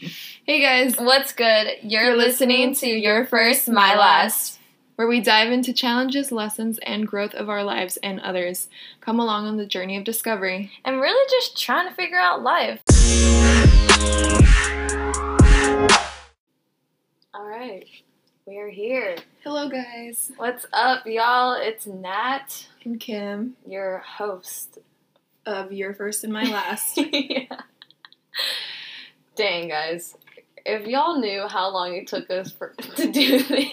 Hey guys, What's good? You're, You're listening, listening to Your First, My Last. where we dive into challenges, lessons, and growth of our lives and others. Come along on the journey of discovery. And really just trying to figure out life. Alright, we are here. Hello, guys. What's up, y'all? It's Nat, I'm Kim your host. of Your First and My Last. yeah. Dang, guys. If y'all knew how long it took us for, to do this.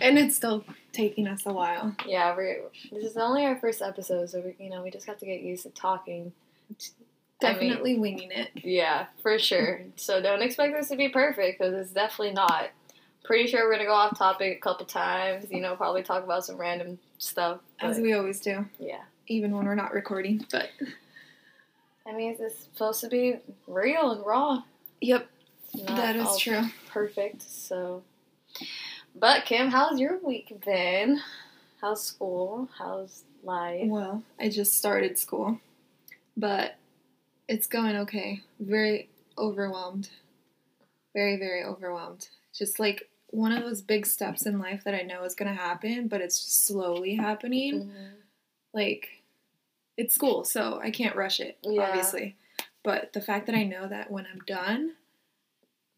and it's still taking us a while. Yeah, we're, this is only our first episode, so we, you know we just have to get used to talking. I mean, Definitely winging it. yeah, for sure. So don't expect this to be perfect because it's definitely not. Pretty sure we're gonna go off topic a couple times. You know, probably talk about some random stuff. As we always do, yeah, even when we're not recording. But I mean, it's supposed to be real and raw. yep, that is true. Perfect. So, but Kim, how's your week been? How's school? How's life? Well, I just started school, but it's going okay. Very overwhelmed. Very, very overwhelmed. Just like one of those big steps in life that I know is going to happen, but it's just slowly happening. Mhm. Like, it's school, so I can't rush it, Yeah. obviously. But the fact that I know that when I'm done,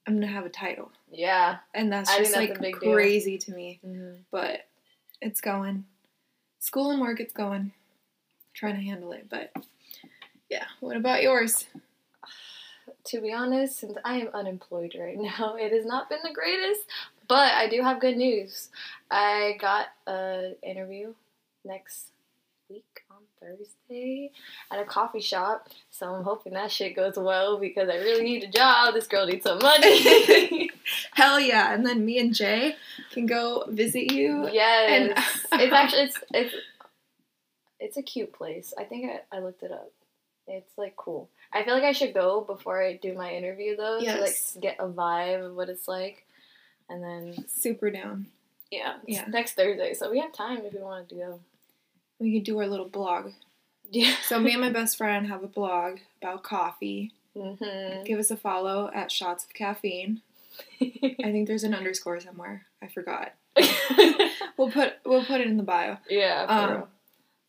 I'm to have a title. Yeah. And that's I just that's like big deal. crazy to me. hmm But it's going. School and work, it's going. Trying to handle it, but yeah. What about yours? To be honest, since I am unemployed right now, it has not been the greatest. But I do have good news. I got an interview next Thursday at a coffee shop. So I'm hoping that shit goes well because I really need a job. This girl needs some money. Hell yeah! And then me and Jay can go visit you. yes. And- it's actually it's it's it's a cute place. I think I, I looked it up. It's like cool. I feel like I should go before I do my interview though to like get a vibe of what it's like. And then Super down. yeah, Yeah. next Thursday, so we have time if we wanted to go. We could do our little blog. Yeah. So me and my best friend have a blog about coffee. mhm. Give us a follow at Shots of Caffeine. I think there's an underscore somewhere. I forgot. We'll put we'll put it in the bio. yeah. Um.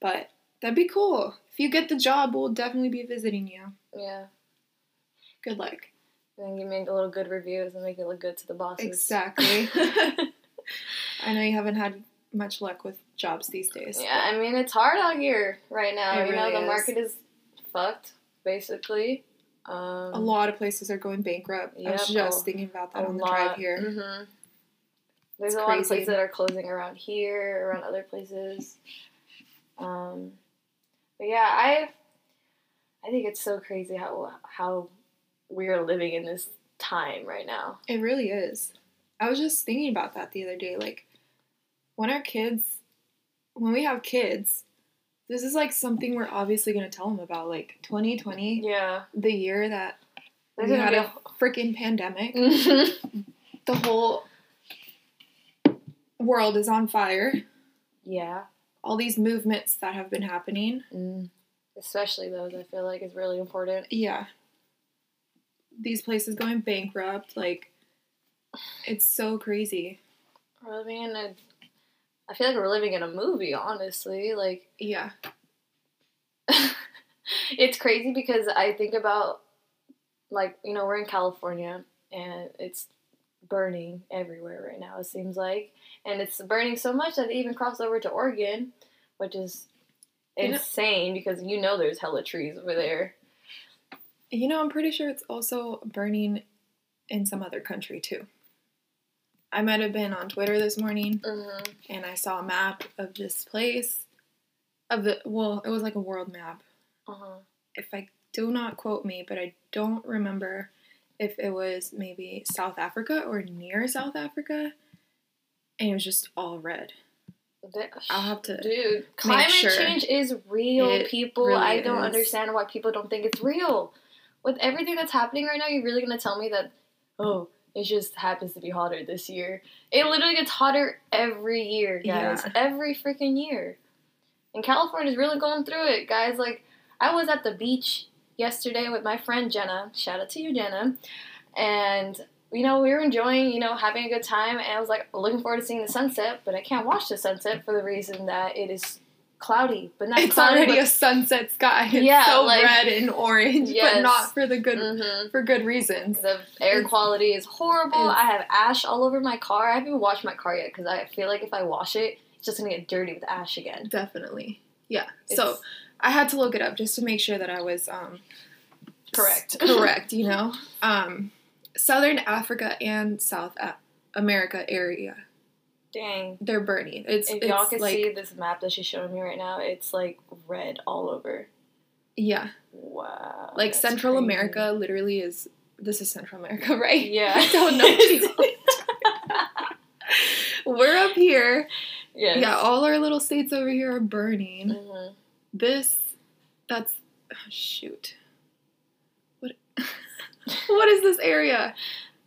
But that'd be cool. If you get the job, we'll definitely be visiting you. Yeah. Good luck. And you make a little good reviews and make it look good to the bosses. Exactly. I know you haven't had much luck with jobs these days. Yeah, I mean it's hard out here right now. It you know the is. market is fucked, basically. Um, A lot of places are going bankrupt. I was just a- thinking about that on the lot. drive here. Mhm. There's It's a lot of places that are closing around here, around other places. Um, but yeah, I I think it's so crazy how how we are living in this time right now. It really is. I was just thinking about that the other day. Like, when our kids, when we have kids, this is like something we're obviously going to tell them about. Like, 2020, Yeah, the year that there's we had be a freaking pandemic, a the whole world is on fire. yeah. All these movements that have been happening. Mm. Especially those, I feel like is really important. Yeah. These places going bankrupt. Like, it's so crazy. We're living in a. I feel like we're living in a movie, honestly. Like, Yeah. it's crazy because I think about, like, you know, we're in California and it's burning everywhere right now, it seems like. And it's burning so much that it even crossed over to Oregon, which is You know- insane because you know there's hella trees over there. You know, I'm pretty sure it's also burning in some other country too. I might have been on Twitter this morning Mm-hmm. and I saw a map of this place. Of the well, it was like a world map. Uh-huh. If I do not quote me, but I don't remember if it was maybe South Africa or near South Africa. And it was just all red. I'll have to Dude, climate sure. change is real, It people. really I don't is. understand why people don't think it's real. With everything that's happening right now, you're really gonna tell me that, oh, it just happens to be hotter this year. It literally gets hotter every year, guys. Yeah. Every freaking year. And California's really going through it, guys. Like, I was at the beach yesterday with my friend Jenna. Shout out to you, Jenna. and you know we were enjoying you know having a good time, and I was like looking forward to seeing the sunset, but I can't watch the sunset for the reason that it is cloudy, but not It's cloudy, already a sunset sky. It's Yeah, so like- red and orange, Yes. but not for the good Mhm. for good reasons. The air It's- quality is horrible. it's- I have ash all over my car. I haven't even washed my car yet because I feel like if I wash it, it's just gonna get dirty with ash again. Definitely. Yeah. so I had to look it up just to make sure that I was um Correct. correct, you know. Um Southern Africa and South A- America area. Dang. They're burning. It's If it's y'all can like see this map that she's showing me right now, it's like red all over. yeah, Wow. like Central crazy. America literally is this is Central America, right? Yeah. I don't know. people. We're up here. yes. Yeah, all our little states over here are burning. Mhm. This, that's, oh, shoot. What? what is this area?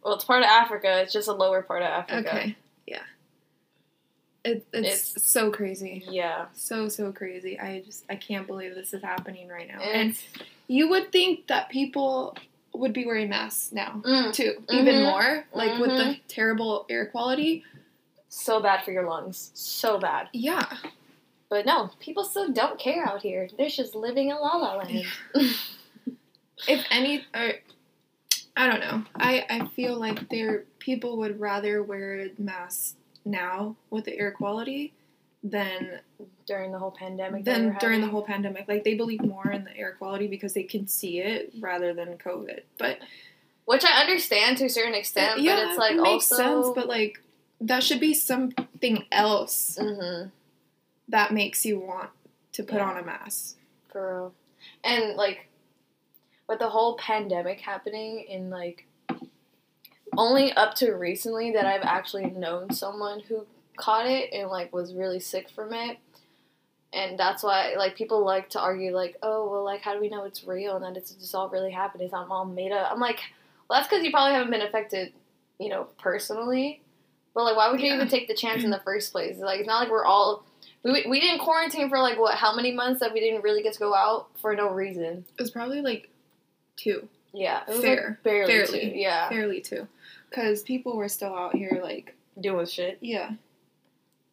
Well, it's part of Africa. It's just a lower part of Africa. Okay, yeah. It, it's, It's- so crazy. Yeah. So, so crazy. I just, I can't believe this is happening right now. And you would think that people would be wearing masks now, mm, too. Even Mhm. more. Like with the terrible air quality. so bad for your lungs. So bad. Yeah. But no, people still don't care out here. They're just living in La La Land. if any or I don't know. I I feel like there people would rather wear masks now with the air quality than during the whole pandemic. than during the whole pandemic. Like they believe more in the air quality because they can see it rather than COVID. But Which I understand to a certain extent, yeah, but it's like it makes also. sense. But like that should be something else hmm that makes you want to put Yeah. on a mask. For real. And like with the whole pandemic happening in like only up to recently that I've actually known someone who caught it and like was really sick from it. And that's why like people like to argue like, oh well like how do we know it's real and that it's just all really happening? It's not all made up. I'm like, well that's because you probably haven't been affected, you know, personally. But like why would you Yeah. even take the chance in the first place? Like it's not like we're all we, we didn't quarantine for like what how many months that we didn't really get to go out for no reason. It was probably like two, Yeah, it was Fair. like barely, Fairly. two. yeah, fairly too, because people were still out here like doing shit. Yeah.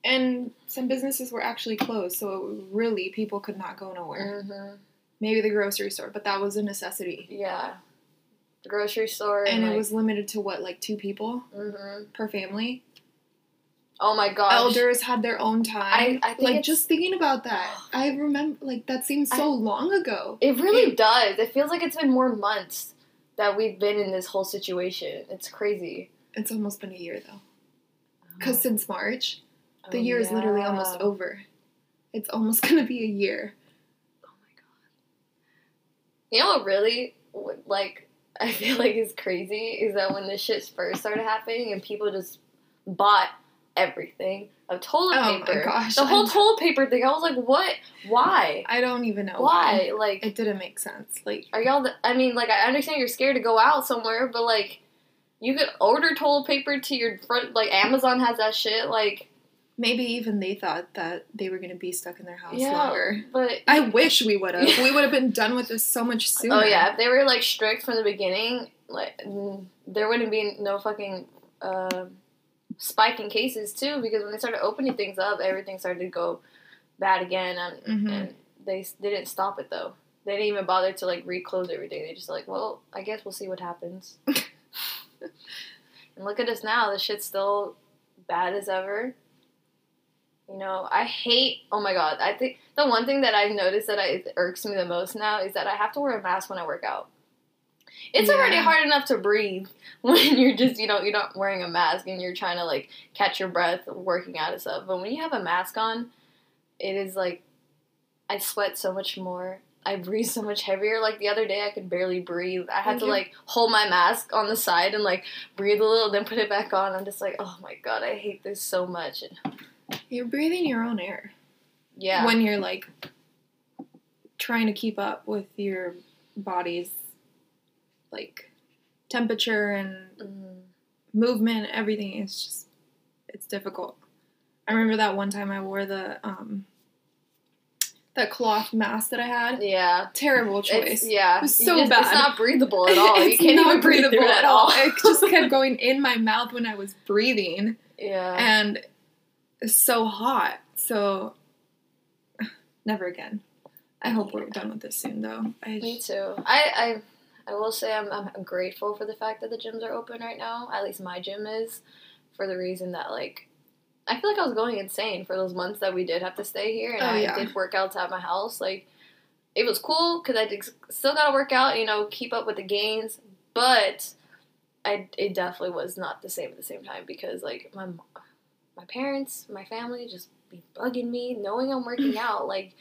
And some businesses were actually closed, so really people could not go nowhere. hmm Maybe the grocery store, but that was a necessity. Yeah, the grocery store And and, it was limited to what, like two people hmm per family? Oh my god. Elders had their own time. I think like just thinking about that, I remember like that seems so long ago. It really It- does. It feels like it's been more months that we've been in this whole situation. It's crazy. It's almost been a year though, oh. because since March, the Oh, year is literally almost over. It's almost gonna be a year. Oh my god. You know what really like I feel like is crazy is that when this shit first started happening and people just bought everything of toilet Oh my paper. gosh, The whole I'm- toilet paper thing. I was like, what? Why? I don't even know Why? Like It didn't make sense. Like are y'all the, I mean, like I understand you're scared to go out somewhere, but like you could order toilet paper to your front like Amazon has that shit, like maybe even they thought that they were gonna be stuck in their house yeah, longer. but I wish we would have. we would have been done with this so much sooner. Oh yeah, if they were like strict from the beginning, like there wouldn't be no fucking uh, spike in cases too. Because when they started opening things up, everything started to go bad again, and, Mhm. and they didn't stop it though. They didn't even bother to like reclose everything. They just like, well, I guess we'll see what happens. and look at us now. The shit's still bad as ever. You know, I hate. Oh my god! I think the one thing that I've noticed that I, irks me the most now is that I have to wear a mask when I work out. It's already hard enough to breathe when you're just you know you're not wearing a mask and you're trying to like catch your breath working out and stuff. But when you have a mask on, it is like I sweat so much more. I breathe so much heavier. Like the other day, I could barely breathe. I had to like hold my mask on the side and like breathe a little, then put it back on. I'm just like, oh my god, I hate this so much. And You're breathing your own air yeah, when you're like trying to keep up with your body's like temperature and Mm. movement. Everything is just it's difficult. I remember that one time I wore the um that cloth mask that I had. Yeah. Terrible It's, choice. yeah. It was so just- bad. It's not breathable at all. you it's can't not even breathe breathable it at all. It just kept going in my mouth when I was breathing, yeah. and it's so hot. So never again. I hope we're done with this soon, though. I Me too. I, I I will say I'm, I'm grateful for the fact that the gyms are open right now. At least my gym is, for the reason that like I feel like I was going insane for those months that we did have to stay here, and Oh, I yeah. did workouts at my house. Like it was cool because I did, still got to work out, you know, keep up with the gains, but I it definitely was not the same at the same time because like my my parents, my family just be bugging me, knowing I'm working out, like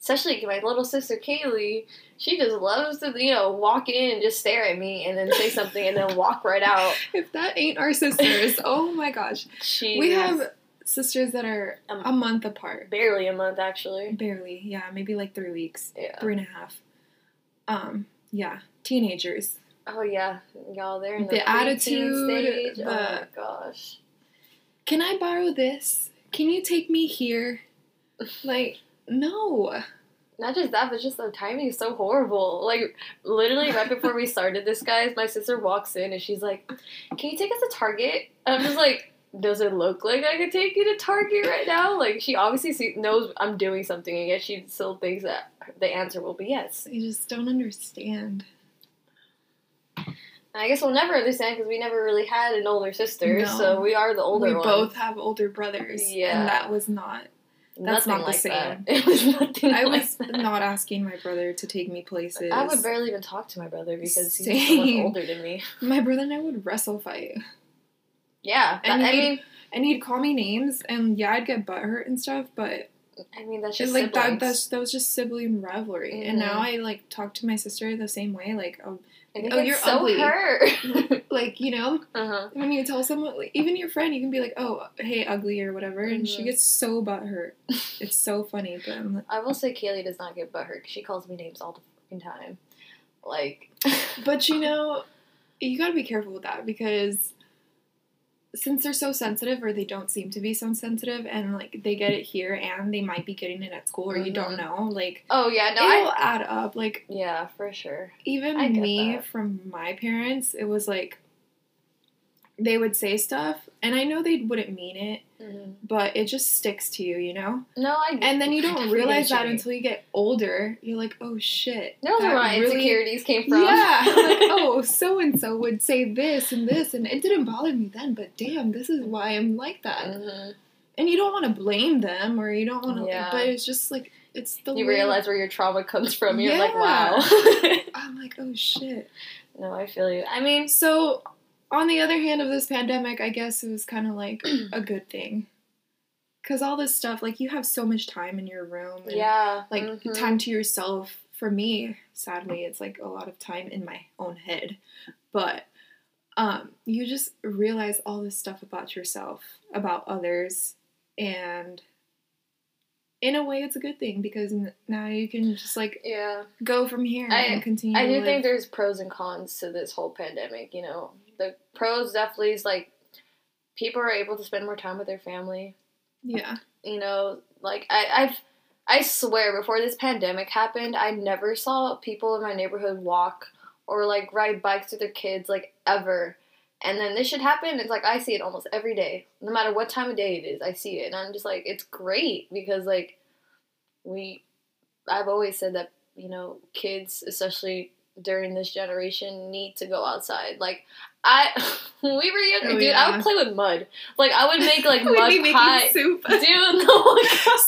especially my little sister Kaylee, she just loves to, you know, walk in and just stare at me and then say something and then walk right out. if that ain't our sisters, oh my gosh. She We have sisters that are Um, a month apart. barely a month actually. Barely, yeah, maybe like three weeks, Yeah. three and a half. Um, yeah, teenagers. Oh yeah, y'all there in the, The attitude, stage. oh my gosh. Can I borrow this? Can you take me here? Like, no. Not just that, but just the timing is so horrible. Like literally right before we started this, guys, my sister walks in and she's like, "Can you take us to Target?" And I'm just like, "Does it look like I could take you to Target right now?" Like she obviously see, knows I'm doing something, and yet she still thinks that the answer will be yes. You just don't understand. I guess we'll never understand because we never really had an older sister, No. so we are the older we ones. both have older brothers. Yeah. And that was not. That's nothing not the like same. that. It was nothing. I like was that. not asking my brother to take me places. I would barely even talk to my brother because he's so much older than me. My brother and I would wrestle fight. Yeah, And I mean, And he'd call me names, and yeah, I'd get butthurt and stuff, but I mean that's just like that, that's, that was just sibling rivalry. And Mhm. now I like talk to my sister the same way, like, oh, Oh, you're so ugly. hurt. like you know, uh-huh. when you tell someone, like, even your friend, you can be like, oh, hey, ugly or whatever, and she Mhm. gets so butthurt. It's so funny, but like, I will say Kaylee does not get butthurt she calls me names all the fucking time. Like, But you know, you gotta be careful with that because since they're so sensitive, or they don't seem to be so sensitive, and like they get it here and they might be getting it at school, or you don't Mhm. know, like oh yeah, no, it'll I add up. Like yeah for sure. even me that. from my parents, it was like they would say stuff, and I know they wouldn't mean it, but it just sticks to you, you know. No, I And then you don't realize that until you get older. You're like, oh shit, that where my really- insecurities came from. yeah, like oh, so and so would say this and this, and it didn't bother me then, but damn, this is why I'm like that. Mhm. And you don't want to blame them, or you don't want to, Yeah. but it's just like it's the You way- realize where your trauma comes from. You're like, wow. I'm like, oh shit. no, I feel you. I mean, So, on the other hand of this pandemic, I guess it was kind of like a good thing, because all this stuff, like you have so much time in your room, and yeah, like mhm. time to yourself. For me sadly it's like a lot of time in my own head. But um you just realize all this stuff about yourself about others and in a way it's a good thing because now you can just like Yeah, go from here I- and continue I do think there's pros and cons to this whole pandemic. You know, the pros definitely is like people are able to spend more time with their family. yeah You know, like I, I've, I swear, before this pandemic happened, I never saw people in my neighborhood walk or like ride bikes with their kids like ever. And then this should happen. It's like I see it almost every day, no matter what time of day it is. I see it, and I'm just like, it's great because like we, I've always said that you know kids, especially during this generation, need to go outside. Like I, when we were younger, Oh, dude, I would play with mud. Like I would make like mud pie. soup Dude, no,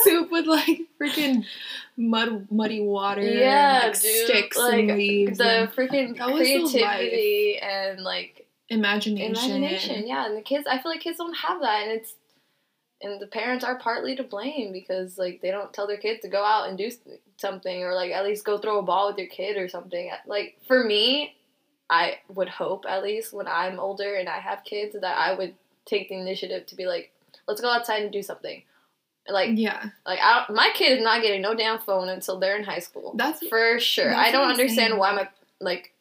soup with like freaking mud muddy water Yeah, and like dude, sticks like, and leaves the and freaking That was the creativity and like imagination imagination. Yeah, and the kids, I feel like kids don't have that, and it's and the parents are partly to blame because like they don't tell their kids to go out and do something or like at least go throw a ball with your kid or something. Like for me, I would hope at least when I'm older and I have kids that I would take the initiative to be like, let's go outside and do something. Like yeah like I my kid is not getting no damn phone until they're in high school. That's- for sure. that's I don't understand why my like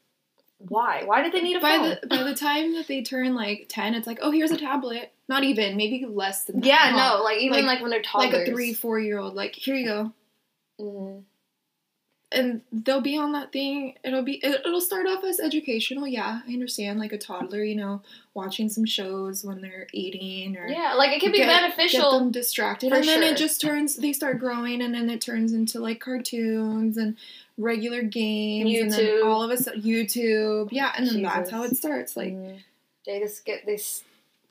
why why did they need a by phone? the by the time that they turn like 10 it's like oh here's a tablet not even maybe less than that yeah, no, like even Like- like, when they're like toddlers. a three four year old like here you go Mhm. And they'll be on that thing. It'll be it, it'll start off as educational. Yeah, I understand. Like a toddler, you know, watching some shows when they're eating or Yeah, like it can be get- Get beneficial. them distracted, and then sure. it just turns. They start growing, and then it turns into like cartoons and regular games, and then YouTube. all of a sudden YouTube. Yeah, and then that's how it starts. Like Mhm. they just get they s-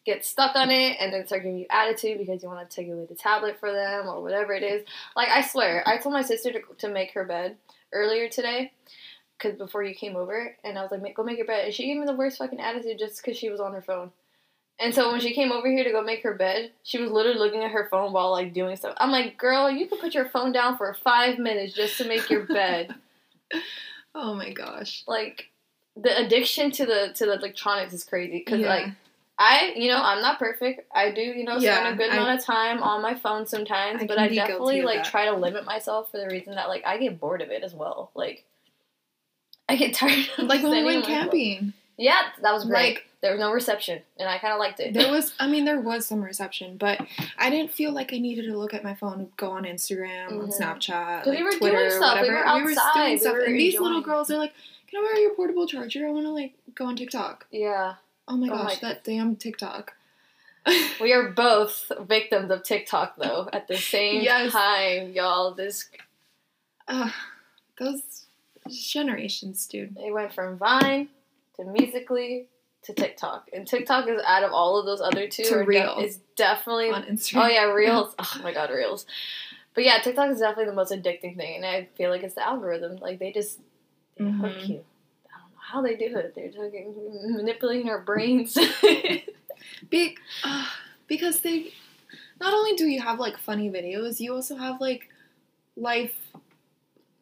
get stuck on it and then start giving you attitude because you want to take away the tablet for them or whatever it is. Like I swear, I told my sister to, to make her bed earlier today because before you came over, and I was like, "Go make your bed," and she gave me the worst fucking attitude just because she was on her phone. And so when she came over here to go make her bed, she was literally looking at her phone while like doing stuff. I'm like, "Girl, you can put your phone down for five minutes just to make your bed." oh my gosh. like the addiction to the to the electronics is crazy because Yeah. like I you know I'm not perfect I do you know Yeah, spend a good I- amount of time on my phone sometimes I but I definitely like that. try to limit myself for the reason that like I get bored of it as well like I get tired of Like when we went on my phone. camping, yeah that was great Like- there was no reception and I kind of liked it there was. I mean, there was some reception, but I didn't feel like I needed to look at my phone, go on Instagram, on Mhm. Snapchat, 'Cause we like were doing Twitter, stuff. We whatever. were outside. We stuff, were and these little girls, they're like, "Can I borrow your portable charger? I want to like go on TikTok." yeah Oh my gosh, my- that damn TikTok. we are both victims of TikTok though at the same Yes. time y'all this Ugh, those generations, dude. It went from Vine to Musically to TikTok, and TikTok is out of all of those other two. To are de- is definitely. On Instagram. oh yeah, Reels. Oh my god, Reels. But yeah, TikTok is definitely the most addicting thing, and I feel like it's the algorithm. Like they just they hook Mhm. you. I don't know how they do it. They're taking, manipulating our brains. Be- uh, because they not only do you have like funny videos, you also have like life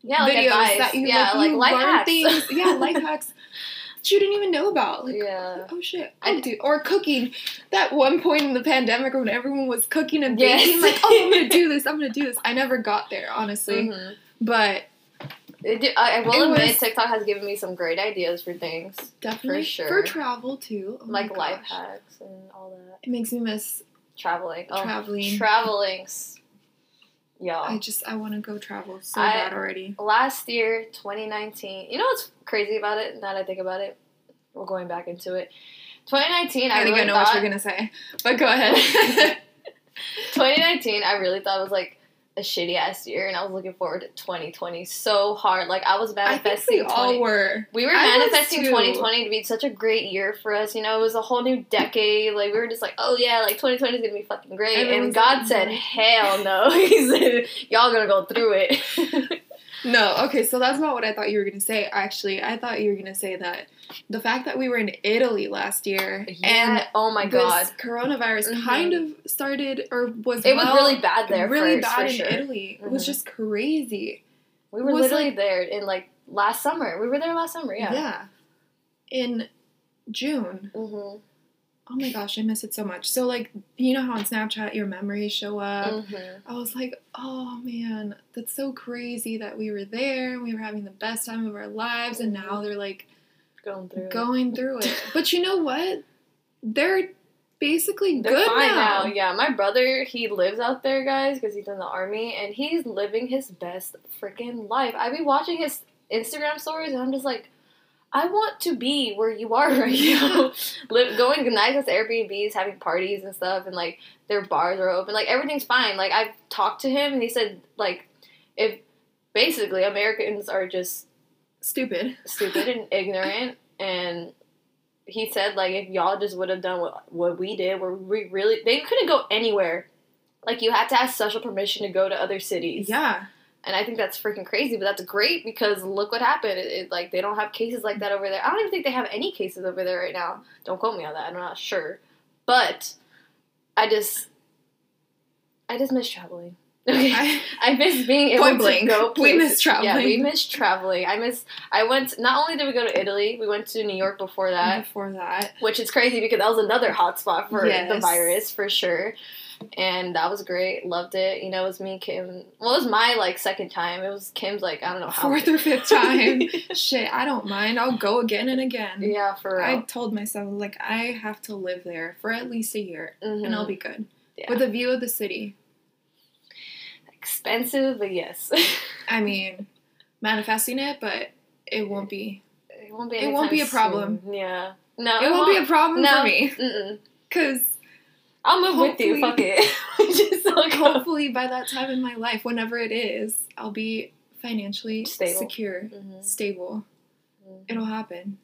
yeah, like videos advice. that you yeah, like, like you life learn hacks. things. Yeah, life hacks that you didn't even know about. Like, yeah. oh shit, I do or cooking. That one point in the pandemic when everyone was cooking and Yes. baking, like, oh, I'm gonna do this. I'm gonna do this. I never got there, honestly, Mhm. but It I, I will It admit, was- TikTok has given me some great ideas for things, definitely sure. for travel too. Oh like life hacks and all that. It makes me miss Traveling. Oh, traveling. Traveling. Y'all. I just I want to go travel so I- bad already. Last year, 2019. You know what's crazy about it? Now that I think about it, we're going back into it. 2019, I, I, think really I know thought, what you're gonna say, but go ahead. 2019, I really thought it was like a shitty ass year, and I was looking forward to 2020 so hard. Like I was I think manifesting. we all were. we were I manifesting 2020 to be such a great year for us. You know, it was a whole new decade. Like we were just like, oh yeah, like 2020 is gonna be fucking great. and God like, said, hell no. he said, y'all gonna go through it. No, okay, so that's not what I thought you were gonna say. Actually, I thought you were gonna say that the fact that we were in Italy last year yeah. and oh my this god. coronavirus Mhm. kind of started or was It was really bad there. really first, bad in sure. Italy. It was Mhm. just crazy. We were literally like- there in like last summer. We were there last summer. Yeah. Yeah, In June. Mhm. Oh my gosh, I miss it so much. So like, you know how on Snapchat your memories show up. Mhm. I was like, oh man, that's so crazy that we were there and we were having the best time of our lives, and now Mhm. they're like Going through. it. going through it. But you know what? They're basically They're good now. now. Yeah, my brother he lives out there, guys, because he's in the army, and he's living his best freaking life. I be watching his Instagram stories, and I'm just like, I want to be where you are right now. Live, going to nice as Airbnbs, having parties and stuff, and like their bars are open. Like everything's fine. Like I've talked to him, and he said like, if basically Americans are just Stupid. stupid and ignorant and he said like if y'all just would have done what, what we did where we really they couldn't go anywhere like you had to ask special permission to go to other cities Yeah. And i think that's freaking crazy but that's great because look what happened it, it- like they don't have cases like that over there i don't even think they have any cases over there right now don't quote me on that i'm not sure but i just i just miss traveling okay I, I miss being able Point to blank. go. We miss traveling. Yeah, we miss traveling. I miss. I went. Not only did we go to Italy, we went to New York before that, before that. which is crazy because that was another hotspot for the virus for sure. And that was great. Loved it. You know, it was me, Kim. Well, it was my like second time. It was Kim's like I don't know how Fourth or fifth time. Shit, I don't mind. I'll go again and again. yeah, for real. I told myself like I have to live there for at least a year Mhm. and I'll be good. Yeah. With a view of the city. expensive, but yes. I mean, manifesting it, but it won't be. it won't be. It won't be a problem. soon. Yeah. No, It won't be a problem no. for me Mm-mm. because I'll move with you. Fuck it. Just hopefully by that time in my life, whenever it is, I'll be financially Stable. secure, Mhm. stable. It'll happen.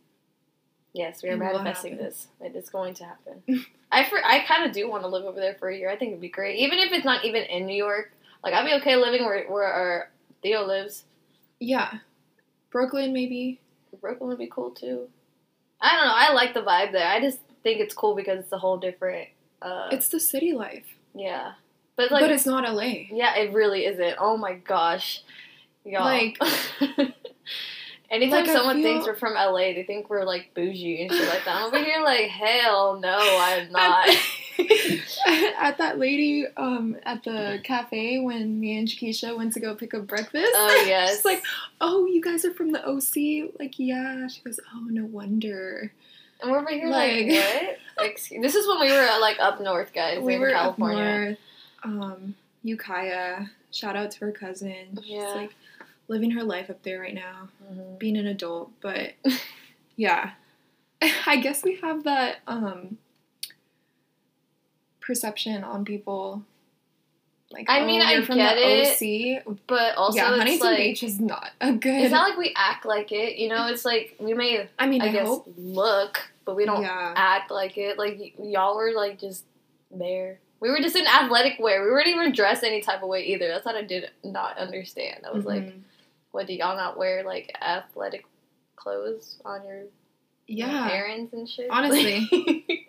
Yes, we are manifesting this. It is going to happen. I for, I kind of do want to live over there for a year. I think it'd be great, even if it's not even in New York. Like I'd be okay living where where our Theo lives. Yeah, Brooklyn maybe. Brooklyn would be cool too. I don't know. I like the vibe there. I just think it's cool because it's a whole different. Uh, It's the city life, yeah, but like but it's not LA. yeah, it really isn't. Oh my gosh, y'all. Like- Anytime Like, someone feel- thinks we're from LA, they think we're like bougie and shit like that. I'm over here like, hell no, I'm not. at that lady um at the cafe when me and Keisha went to go pick up breakfast. Oh, yes. She's like, "Oh, you guys are from the OC?" Like, yeah. She goes, "Oh, no wonder." And we're over here like, Like- what? Excuse- this is when we were like up north, guys, we in were California. up north. Um, Ukiah, shout out to her cousin. She's Yeah. like living her life up there right now, Mhm. being an adult. But yeah, I guess we have that um perception on people. Like, I mean, oh, I you're from get the it, OC. But also, yeah, it's Huntington like Beach is not a good. it's not like we act like it. You know, it's like we may, I mean, I, I, guess, hope. look, but we don't Yeah. act like it. Like y- y'all were like just there. We were just in athletic wear. We weren't even dressed any type of way either. That's what I did not understand. I was like, Mhm. what do y'all not wear like athletic clothes on your yeah. errands and shit? Honestly.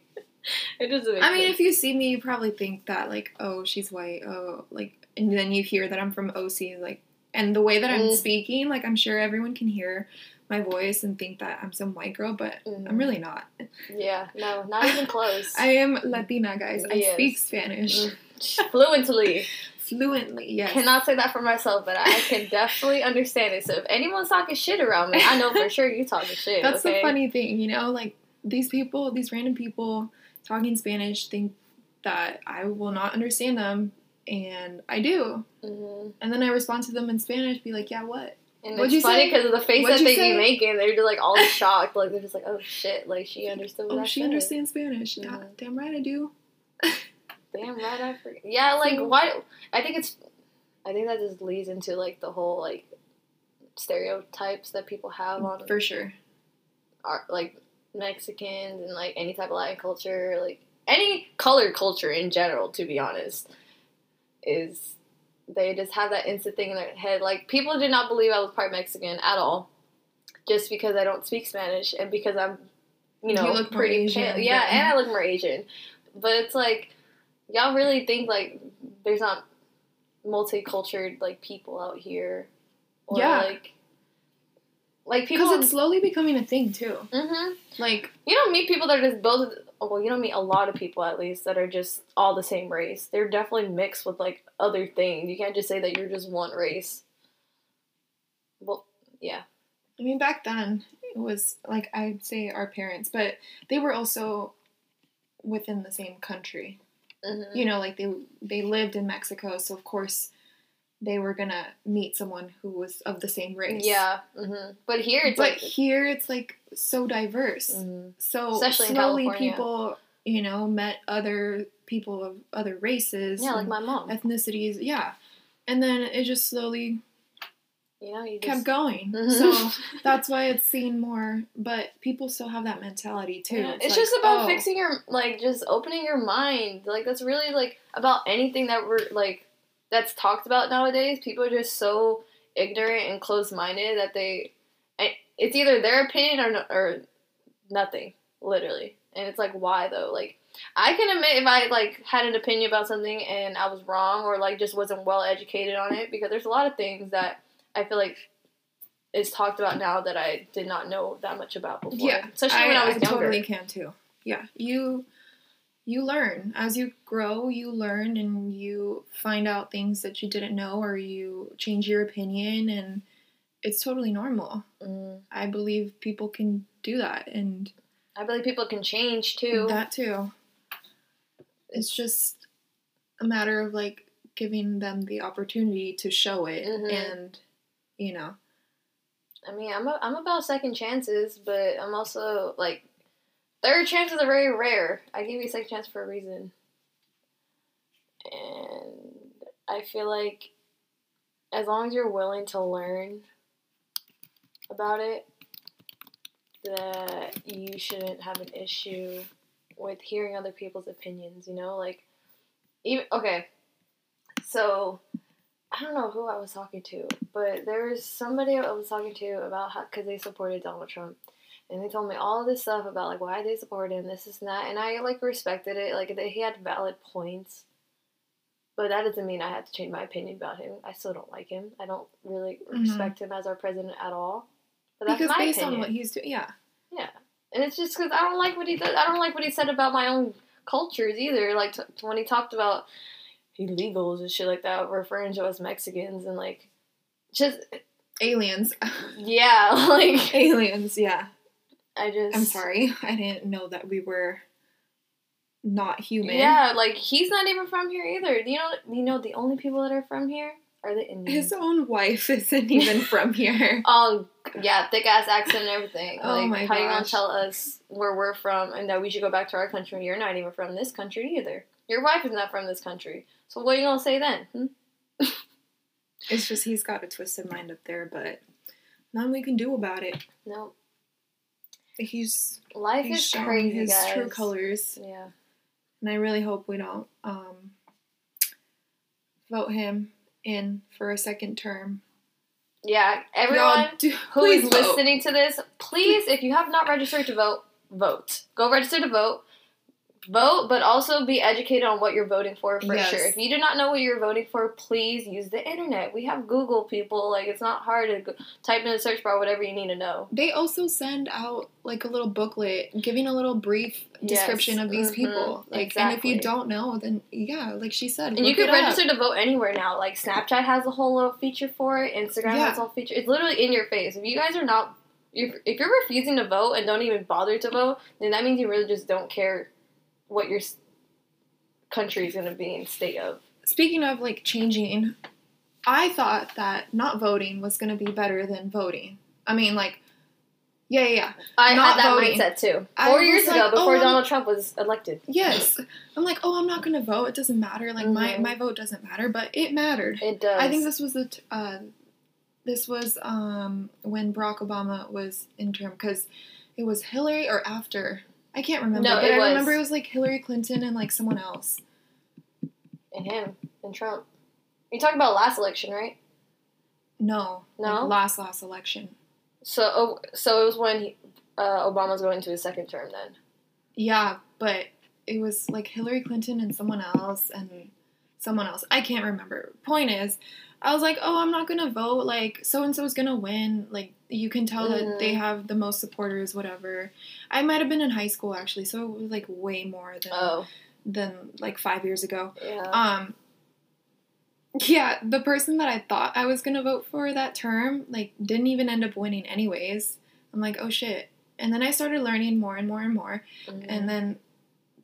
it doesn't. I mean, sense. if you see me, you probably think that like, oh, she's white. Oh, like, and then you hear that I'm from OC, like, and the way that I'm Mm. speaking, like, I'm sure everyone can hear my voice and think that I'm some white girl, but Mhm. I'm really not. yeah, no, not even close. I am Latina, guys. I speak Spanish Mm. Fluently. fluently. Yes. Cannot say that for myself, but I can definitely understand it. So if anyone's talking shit around me, I know for sure you're talking shit. That's okay? the funny thing, you know, like these people, these random people talking Spanish think that I will not understand them, and I do. hmm And then I respond to them in Spanish, be like, yeah, what? And What'd it's you funny because of the face What'd that they be making. They're just like all shocked. Like they're just like, oh shit, like she understood what Oh, she said. understands Spanish. Da- Mhm. Damn right I do. Damn right, I forget. Yeah, like why? I think it's. I think that just leads into like the whole like stereotypes that people have on For sure. Are like Mexicans and like any type of Latin culture, like any colored culture in general. To be honest, is they just have that instant thing in their head. Like people did not believe I was part Mexican at all, just because I don't speak Spanish and because I'm, you know, You pretty Asian, pale. Yeah, and I look more Asian. But it's like y'all really think like there's not multicultural like people out here, or Yeah. like. Like people, Because it's slowly becoming a thing too. hmm Like, you don't meet people that are just both. Well, you don't meet a lot of people at least that are just all the same race. They're definitely mixed with like other things. You can't just say that you're just one race. Well, yeah. I mean, back then it was like I'd say our parents, but they were also within the same country. Mm-hmm. You know, like they they lived in Mexico, so of course they were gonna meet someone who was of the same race. Yeah. hmm But here it's but like. here it's like so diverse. Mhm. So Especially slowly people, you know, met other people of other races. Yeah, like my mom. ethnicities. Yeah. And then it just slowly You know, you kept just. going. Mhm. So that's why it's seen more. But people still have that mentality too. Yeah, It's, like, just about oh, fixing your like just opening your mind. Like that's really like about anything that we're like that's talked about nowadays. People are just so ignorant and closed minded that they it's either their opinion or no, or nothing, literally. And it's like why though? Like I can admit if I like had an opinion about something and I was wrong or like just wasn't well educated on it because there's a lot of things that I feel like is talked about now that I did not know that much about before. Yeah, especially when I was younger. totally can too. Yeah, you you learn as you grow. You learn and you find out things that you didn't know, or you change your opinion, and it's totally normal. Mm. I believe people can do that, and I believe people can change too. that too. It's just a matter of like giving them the opportunity to show it Mhm. and you know I mean, I'm a, I'm about second chances, but I'm also like third chances are very rare. I give you a second chance for a reason, and I feel like as long as you're willing to learn about it, that you shouldn't have an issue with hearing other people's opinions. You know, like even okay, so. I don't know who I was talking to, but there was somebody I was talking to about how because they supported Donald Trump, and they told me all this stuff about like why they support him, this, and that, and I like respected it. Like that he had valid points, but that doesn't mean I had to change my opinion about him. I still don't like him. I don't really Mhm. respect him as our president at all. But that's because my based opinion. on what he's doing yeah Yeah, and it's just because I don't like what he does. I don't like what he said about my own cultures either. Like t- when he talked about illegals and shit like that, referring to us Mexicans and like just aliens yeah, like aliens yeah I just i'm sorry i didn't know that we were not human Yeah, like he's not even from here either. You know, you know the only people that are from here are the Indians. his own wife isn't even from here Oh yeah, thick ass accent and everything. Oh like, my how you gonna tell us where we're from and that we should go back to our country when you're not even from this country either? Your wife is not from this country. So what are you gonna say then? Hmm? it's just he's got a twisted mind up there but nothing we can do about it No, he's life he's is crazy, his guys. true colors Yeah, and i really hope we don't um vote him in for a second term yeah. Everyone do- who is vote. listening to this, please, if you have not registered to vote, vote. Go register to vote. Vote, but also be educated on what you're voting for for Yes. sure. If you do not know what you're voting for, please use the internet. We have Google people. Like, it's not hard to go, type in the search bar whatever you need to know. They also send out like a little booklet giving a little brief description Yes. of these Mhm. people. Like, and if you don't know, then yeah, like she said, And you can it up. register to vote anywhere now. Like, Snapchat has a whole little feature for it, Instagram Yeah. has a whole feature. It's literally in your face. If you guys are not. If, if you're refusing to vote and don't even bother to vote, then that means you really just don't care what your country is going to be in state of. Speaking of like changing, I thought that not voting was going to be better than voting. I mean, like, yeah, yeah, yeah. I Not had that voting. mindset too. Four years like, ago, before oh, Donald Trump was elected. Yes. I'm like, oh, I'm not going to vote. It doesn't matter. Like, my, Mhm. my vote doesn't matter, but it mattered. It does. I think this was the, t- uh, this was um, when Barack Obama was in term because it was Hillary or after. I can't remember, No, but I was- remember it was like Hillary Clinton and like someone else. and him and Trump. You talking about last election, right? No, No? like last last election. So, oh, so it was when he, uh, Obama was going into his second term. Then Yeah, but it was like Hillary Clinton and someone else and someone else. I can't remember. Point is, I was like, oh, I'm not gonna vote. Like so and so is gonna win. Like you can tell that Mhm. they have the most supporters. Whatever. I might have been in high school actually, so it was like way more than oh than like five years ago. yeah, Um. Yeah, the person that I thought I was gonna vote for that term, like, didn't even end up winning anyways. I'm like, oh shit. And then I started learning more and more and more. Mhm. And then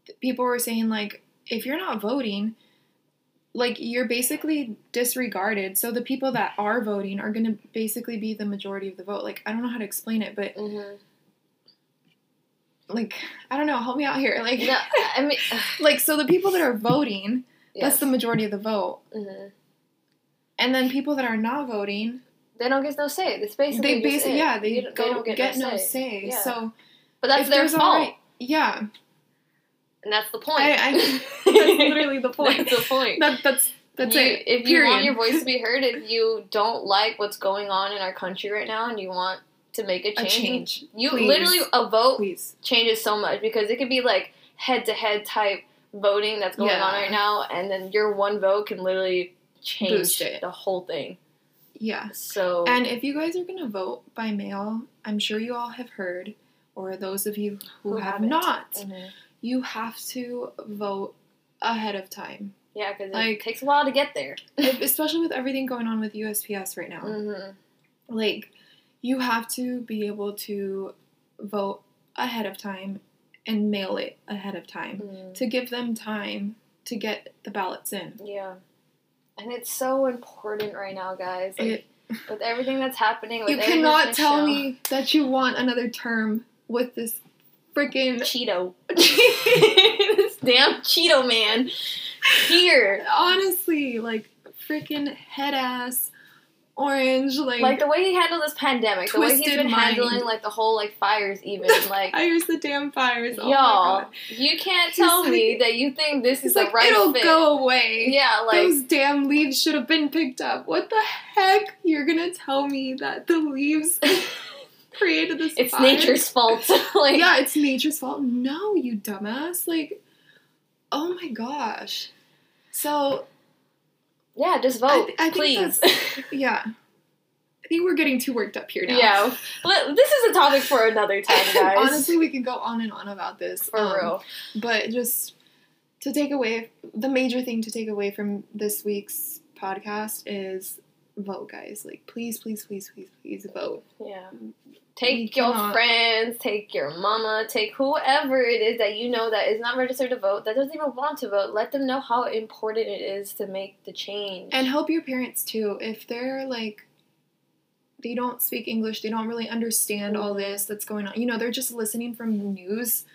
th- people were saying, like, if you're not voting, like, you're basically disregarded. So the people that are voting are gonna basically be the majority of the vote. Like, I don't know how to explain it, but, Mhm. like, I don't know. Help me out here. Like, no, I mean, like, so the people that are voting, yes. that's the majority of the vote. Mhm. And then people that are not voting, They don't get no say. It's basically they basically yeah they, don't- they don't get, no say. Yeah. So but that's their fault, already- yeah, and that's the point. I, I, that's literally the point. That's the point. That, that's that's You- it. If you want your voice to be heard, if you don't like what's going on in our country right now, and you want to make a change, a change, you please. literally a vote please. changes so much because it could be like head to head type voting that's going on right now, and then your one vote can literally change the whole thing. Yeah. So And if you guys are gonna vote by mail, I'm sure you all have heard, or those of you who, Who have haven't. not, Mhm. You have to vote ahead of time. yeah, because Like- it takes a while to get there. Especially with everything going on with USPS right now. hmm like you have to be able to vote ahead of time and mail it ahead of time Mm-hmm. to give them time to get the ballots in Yeah. and it's so important right now, guys. Like It- with everything that's happening, with you cannot tell shown- me that you want another term with this freaking. Cheeto. this damn Cheeto man here. Honestly, like freaking head ass, orange, like. Like the way he handled this pandemic, the way he's been mind. handling like the whole like fires, even like fires the damn fires. Oh y'all, God. you can't He's tell me like- that you think this is the like, right it'll fit. go away. Yeah, like Those damn leaves should have been picked up. What the heck? You're gonna tell me that the leaves created this it's fire? nature's fault. like yeah, it's nature's fault. No, you dumbass. Like, oh my gosh. So, yeah, just I vote, th- I please. yeah. I think we're getting too worked up here now. yeah, Well, this is a topic for another time, guys. Honestly, we can go on and on about this. for um, real. But just to take away, the major thing to take away from this week's podcast is vote, guys. Like, please, please, please, please, please vote. Yeah. Take your cannot- friends, take your mama, take whoever it is that you know that is not registered to vote, that doesn't even want to vote. Let them know how important it is to make the change. And help your parents too. If they're like, they don't speak English, they don't really understand all Mhm. this that's going on. You know, they're just listening from news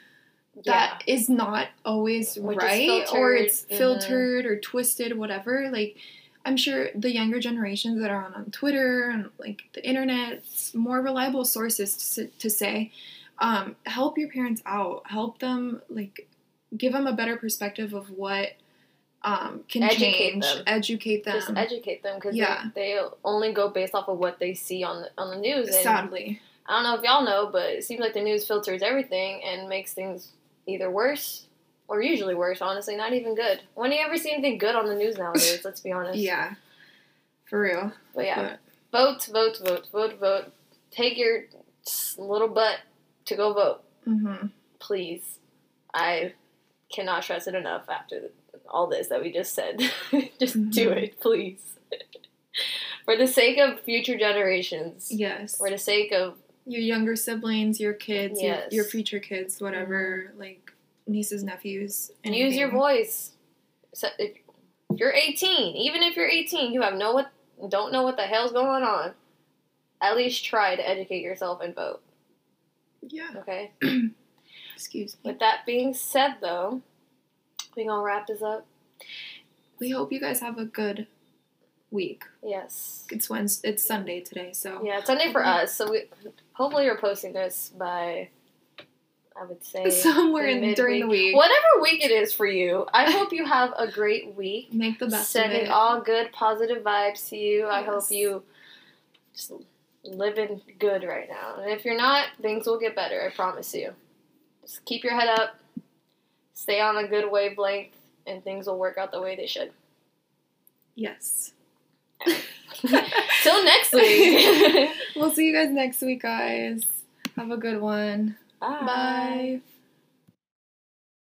yeah. that is not always Which right or it's Mhm. filtered or twisted, whatever. Like, I'm sure the younger generations that are on, on Twitter and like the internet, more reliable sources to, to say, um, help your parents out. Help them, like, give them a better perspective of what um, can Educate change. them. Educate them. Just educate them because Yeah. they, they only go based off of what they see on the, on the news. And Sadly. I don't know if y'all know, but it seems like the news filters everything and makes things either worse or usually worse, honestly, not even good. When do you ever see anything good on the news nowadays? let's be honest. Yeah. For real. But yeah, But, vote, vote, vote, vote, vote. Take your little butt to go vote, hmm please. I cannot stress it enough after all this that we just said. just do Mhm. it, please. For the sake of future generations. Yes. For the sake of your younger siblings, your kids, Yes. your, your future kids, whatever, like nieces, nephews. And use your voice. So if you're 18, even if you're 18, you have no what don't know what the hell's going on. At least try to educate yourself and vote. Yeah. Okay. Excuse me. With that being said, though, we gonna wrap this up. We hope you guys have a good week. Yes. It's Wednesday. It's Sunday today, so Yeah, it's Sunday for us, so we hopefully you're posting this by. I would say somewhere in midweek. during the week, Whatever week it is for you, I hope you have a great week. make the best Sending of it. all good positive vibes to you. I hope you just living good right now. And if you're not, things will get better. I promise you. Just keep your head up, stay on a good wavelength, and things will work out the way they should. yes. Till next week. we'll see you guys next week, guys. Have a good one. Bye. Bye.